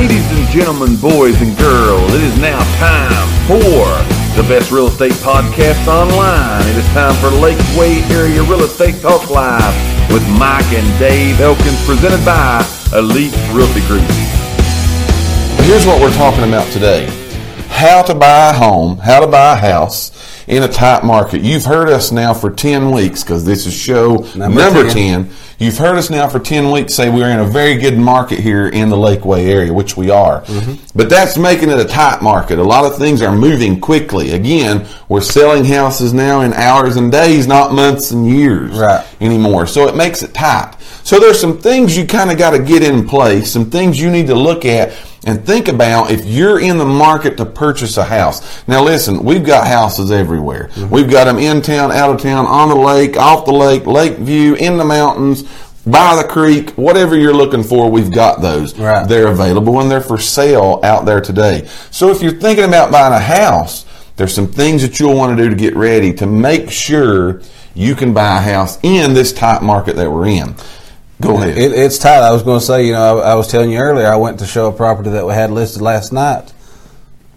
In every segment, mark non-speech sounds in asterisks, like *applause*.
Ladies and gentlemen, boys and girls, it is now time for the best real estate podcast online. It is time for Lakeway Area Real Estate Talk Live with Mike and Dave Elkins, presented by Elite Realty Group. Here's what we're talking about today how to buy a home, how to buy a house in a tight market. You've heard us now for 10 weeks because this is show number, number 10. 10. You've heard us now for 10 weeks say we're in a very good market here in the Lakeway area, which we are. Mm-hmm. But that's making it a tight market. A lot of things are moving quickly. Again, we're selling houses now in hours and days, not months and years right. anymore. So it makes it tight. So there's some things you kind of got to get in place, some things you need to look at and think about if you're in the market to purchase a house. Now listen, we've got houses everywhere. Mm-hmm. We've got them in town, out of town, on the lake, off the lake, lake view, in the mountains, by the creek, whatever you're looking for, we've got those. Right. They're available and they're for sale out there today. So if you're thinking about buying a house, there's some things that you'll want to do to get ready to make sure you can buy a house in this tight market that we're in. Go ahead. It, it's tight. I was going to say, you know, I, I, was telling you earlier, I went to show a property that we had listed last night.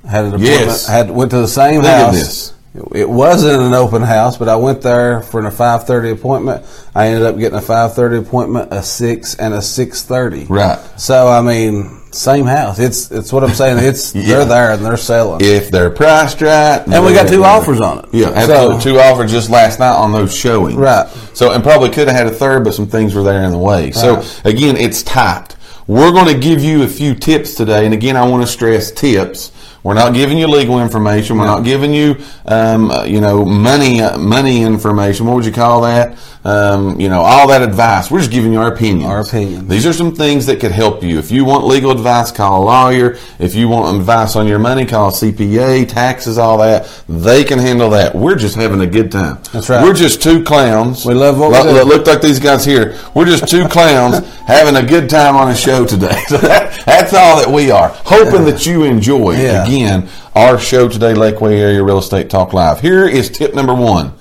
Had an appointment. Yes. Had went to the same Look house. It wasn't an open house, but I went there for a five thirty appointment. I ended up getting a five thirty appointment, a six, and a six thirty. Right. So I mean, same house. It's it's what I'm saying. It's *laughs* yeah. they're there and they're selling. If they're priced right, and we got two offers on it. Yeah, absolutely. So, two offers just last night on those showings. Right. So and probably could have had a third, but some things were there in the way. Right. So again, it's tight. We're going to give you a few tips today, and again, I want to stress tips we're not giving you legal information. We're not giving you, um, uh, you know, money uh, money information. What would you call that? Um, you know, all that advice. We're just giving you our opinions. Our opinions. These are some things that could help you. If you want legal advice, call a lawyer. If you want advice on your money, call a CPA, taxes, all that. They can handle that. We're just having a good time. That's right. We're just two clowns. We love what we do. Look like these guys here. We're just two clowns *laughs* having a good time on a show today. So *laughs* that, that's all that we are. Hoping *laughs* that you enjoy. Yeah again, our show today, Lakeway Area Real Estate Talk Live. Here is tip number one.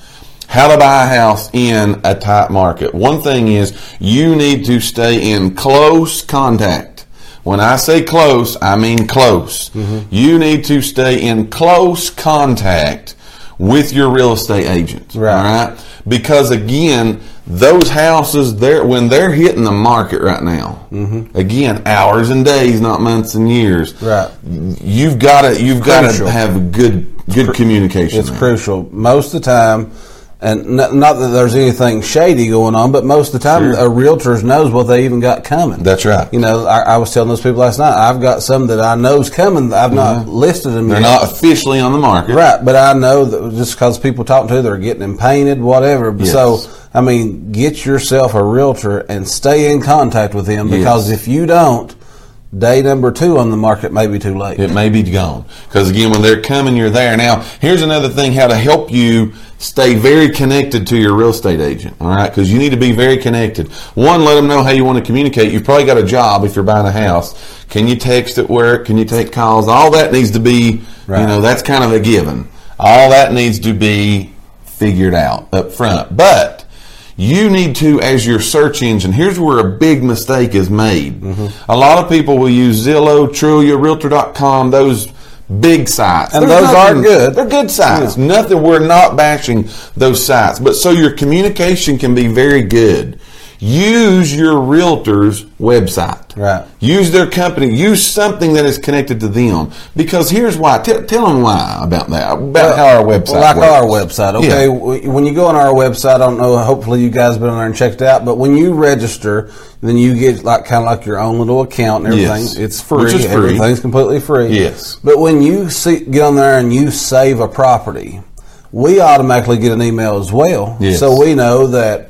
How to buy a house in a tight market. One thing is you need to stay in close contact. When I say close, I mean close. Mm-hmm. You need to stay in close contact with your real estate agent. Right. All right. Because again, those houses there when they're hitting the market right now. Mm-hmm. Again, hours and days, not months and years. Right. You've got to you've got to have good good communication. It's there. crucial. Most of the time, and not, not, that there's anything shady going on, but most of the time, sure. a realtor knows what they even got coming. That's right. You know, I, I, was telling those people last night, I've got some that I know's coming. I've not listed them. They're yet. not officially on the market, right? But I know that just because people talk to, they're getting them painted, whatever. Yes. So. I mean, get yourself a realtor and stay in contact with them because yes. if you don't, day number two on the market may be too late. It may be gone. Because again, when they're coming, you're there. Now, here's another thing how to help you stay very connected to your real estate agent. All right. Because you need to be very connected. One, let them know how you want to communicate. You've probably got a job if you're buying a house. Can you text at work? Can you take calls? All that needs to be, right. you know, that's kind of a given. All that needs to be figured out up front. But, you need to, as your search engine, here's where a big mistake is made. Mm-hmm. A lot of people will use Zillow, Trulia, Realtor.com, those big sites. And those are good. They're good sites. Yeah. Nothing, we're not bashing those sites. But so your communication can be very good. Use your realtor's website. Right. Use their company. Use something that is connected to them. Because here's why. Tell, tell them why about that. About well, how our website Like works. our website. Okay. Yeah. When you go on our website, I don't know, hopefully you guys have been on there and checked it out, but when you register, then you get like kind of like your own little account and everything. Yes. It's free. Which is free. Everything's completely free. Yes. But when you see, get on there and you save a property, we automatically get an email as well. Yes. So we know that,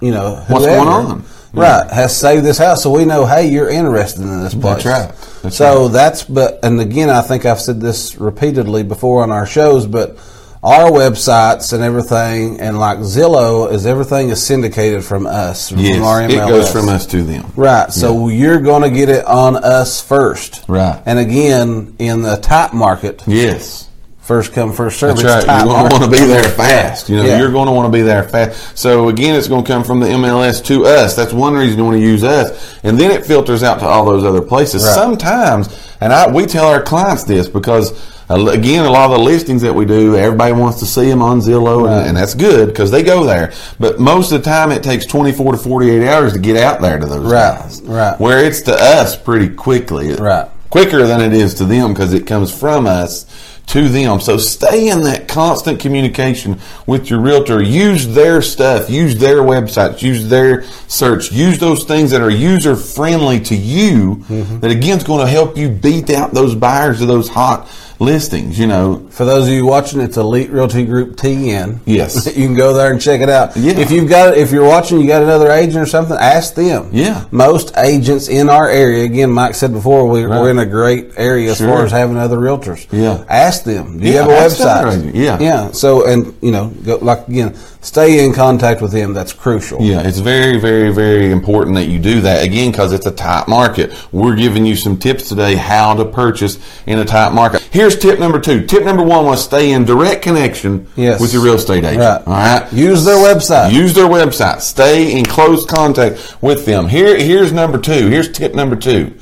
you know, what's going on right, yeah. has saved this house, so we know, hey, you're interested in this place. That's right. That's so right. that's, but, and again, I think I've said this repeatedly before on our shows, but our websites and everything, and like Zillow, is everything is syndicated from us. Yes, from it goes from us to them. Right. So yeah. you're going to get it on us first. Right. And again, in the top market. Yes first come first serve. That's right. You're going to want to be there fast. You know, Yeah. you're going to want to be there fast. So again, it's going to come from the MLS to us. That's one reason you want to use us, and then it filters out to all those other places. Right. Sometimes, and I we tell our clients this because. uh, Again, a lot of the listings that we do, everybody wants to see them on Zillow, Right. and, and that's good because they go there. But most of the time, it takes 24 to 48 hours to get out there to those Right, guys. right. Where it's to us pretty quickly Right. Quicker than it is to them because it comes from us to them. So stay in that constant communication with your realtor. Use their stuff, use their websites, use their search, use those things that are user friendly to you mm-hmm. that again is going to help you beat out those buyers of those hot listings, you know. For those of you watching, it's Elite Realty Group TN. Yes. *laughs* you can go there and check it out. Yeah. If you've got, if you're watching, you got another agent or something, ask them. Yeah. Most agents in our area, again, Mike said before, we, Right. we're in a great area as Sure. far as having other realtors. Yeah. Ask them. Do you Yeah, have a ask the other website? Yeah. Yeah. So, and you know, go, like again, stay in contact with them. That's crucial. Yeah, it's very, very, very important that you do that again because it's a tight market. We're giving you some tips today how to purchase in a tight market. Here's tip number two. Tip number one was stay in direct connection Yes. with your real estate agent. Right. All right. Use their website. Use their website. Stay in close contact with them. Here, here's number two. Here's tip number two.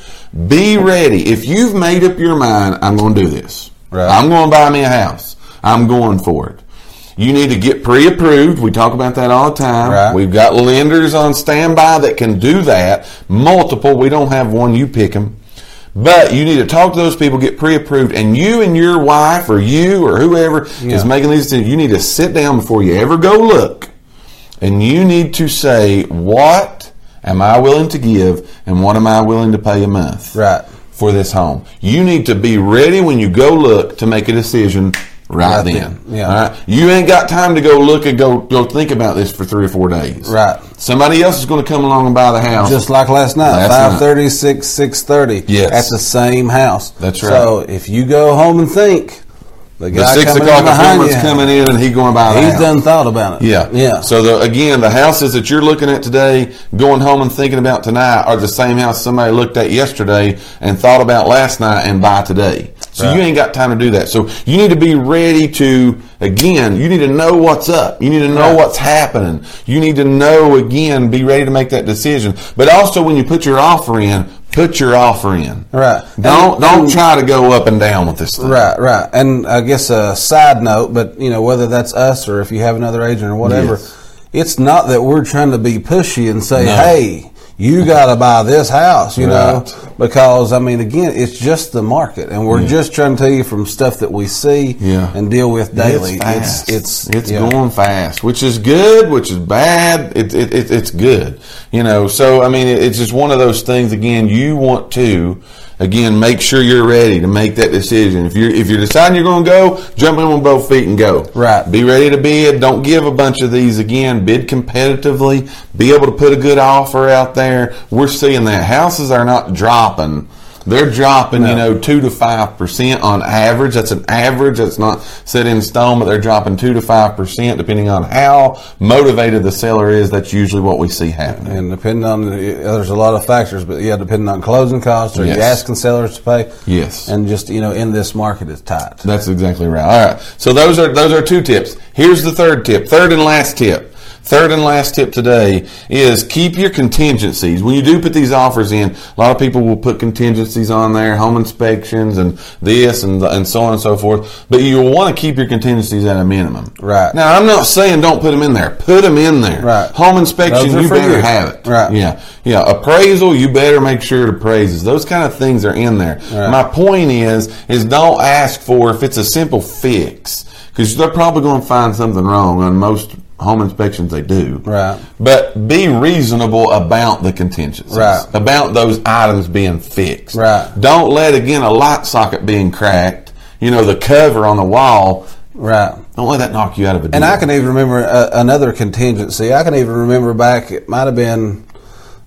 Be ready. If you've made up your mind, I'm going to do this. Right. I'm going to buy me a house. I'm going for it. You need to get pre-approved. We talk about that all the time. Right. We've got lenders on standby that can do that. Multiple. We don't have one. You pick them. But you need to talk to those people, get pre-approved, and you and your wife or you or whoever Yeah. is making these decisions, you need to sit down before you ever go look, and you need to say what am I willing to give and what am I willing to pay a month Right. for this home. You need to be ready when you go look to make a decision right, Right then. then, yeah. All right? You ain't got time to go look and go go think about this for three or four days. Right. Somebody else is going to come along and buy the house. Just like last night, five thirty, six six thirty, Yes. at the same house. That's right. So if you go home and think, the the six o'clock you, coming in and he going to buy the he's house. done thought about it. Yeah. yeah. So the, again, the houses that you're looking at today, going home and thinking about tonight, are the same house somebody looked at yesterday and thought about last night and buy today. So you ain't got time to do that. So you need to be ready to, again, you need to know what's up. You need to know Right. what's happening. You need to know, again, be ready to make that decision. But also when you put your offer in, put your offer in. Right. Don't, And- don't and- try to go up and down with this thing. Right, right. And I guess a side note, but you know, whether that's us or if you have another agent or whatever, Yes. it's not that we're trying to be pushy and say, No. "Hey, you got to buy this house," you know, because I mean, again, it's just the market, and we're just trying to tell you from stuff that we see Yeah. and deal with daily. It's fast. it's it's yeah. going fast, which is good, which is bad. It, it, it, it's good, you know. So I mean, it's just one of those things. Again, you want to again make sure you're ready to make that decision. If you're if you're deciding you're going to go, jump in with both feet and go. Right. Be ready to bid. Don't give a bunch of these again. Bid competitively. Be able to put a good offer out there. We're seeing that houses are not dropping. They're dropping, you know, two to five percent on average. That's an average. That's not set in stone, but they're dropping two to five percent depending on how motivated the seller is. That's usually what we see happening. And depending on, the, there's a lot of factors, but yeah, depending on closing costs, are you asking sellers to pay? Yes. And just you know, in this market, it's tight. That's exactly right. All right. So those are those are two tips. Here's the third tip. Third and last tip. Third and last tip today is keep your contingencies. When you do put these offers in, a lot of people will put contingencies on there, home inspections and this and and so on and so forth. But you want to keep your contingencies at a minimum. Right. Now, I'm not saying don't put them in there. Put them in there. Right. Home inspection, you better you. have it. Right. Yeah. Yeah. Appraisal, you better make sure it appraises. Those kind of things are in there. Right. My point is, is don't ask for if it's a simple fix because they're probably going to find something wrong on most home inspections they do. Right. But be reasonable about the contingencies. Right. About those items being fixed. Right. Don't let again a light socket being cracked. You know the cover on the wall. Right. Don't let that knock you out of a deal. And I can even remember uh, another contingency. I can even remember back. It might have been.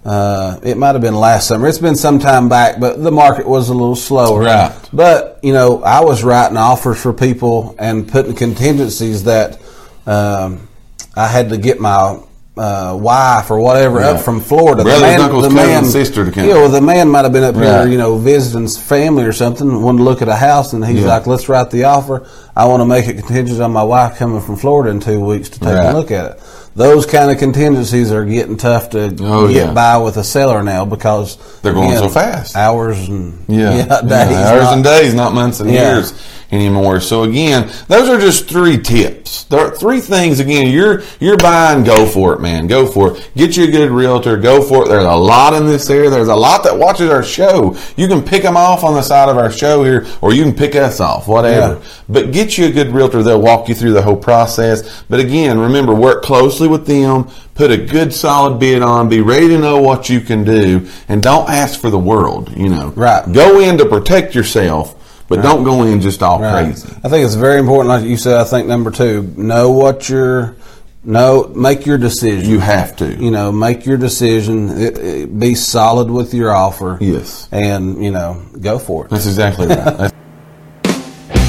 Uh, it might have been last summer. It's been some time back, but the market was a little slower. Right. But you know, I was writing offers for people and putting contingencies that um, I had to get my uh, wife or whatever up from Florida. Brothers, uncles, cousins, sister to come. Yeah, well, the man might have been up here, you know, visiting family or something. Wanted to look at a house, and he's Yeah. like, "Let's write the offer. I want to make it contingent on my wife coming from Florida in two weeks to take Right. a look at it." Those kind of contingencies are getting tough to Oh, get yeah. by with a seller now because They're going so fast. Hours and Yeah, *laughs* days, Yeah, hours not- and days, not months and Yeah. years anymore. So again, those are just three tips. There are three things. Again, you're you're buying, go for it, man. Go for it. Get you a good realtor. Go for it. There's a lot in this area. There's a lot that watches our show. You can pick them off on the side of our show here, or you can pick us off, whatever. Yeah. But get you a good realtor. They'll walk you through the whole process. But again, remember, work closely with them. Put a good solid bid on. Be ready to know what you can do, and don't ask for the world. You know, Right. Go in to protect yourself, but don't go in just all Right. crazy. I think it's very important, like you said. I think number two, know what you're, know, make your decision. You have to. you know, make your decision. It, it, be solid with your offer. Yes. and you know, go for it. That's exactly right. *laughs* That's-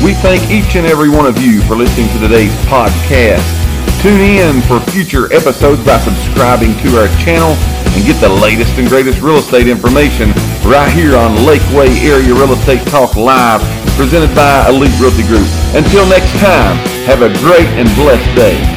We thank each and every one of you for listening to today's podcast. Tune in for future episodes by subscribing to our channel and get the latest and greatest real estate information right here on Lakeway Area Real Estate Talk Live, presented by Elite Realty Group. Until next time, have a great and blessed day.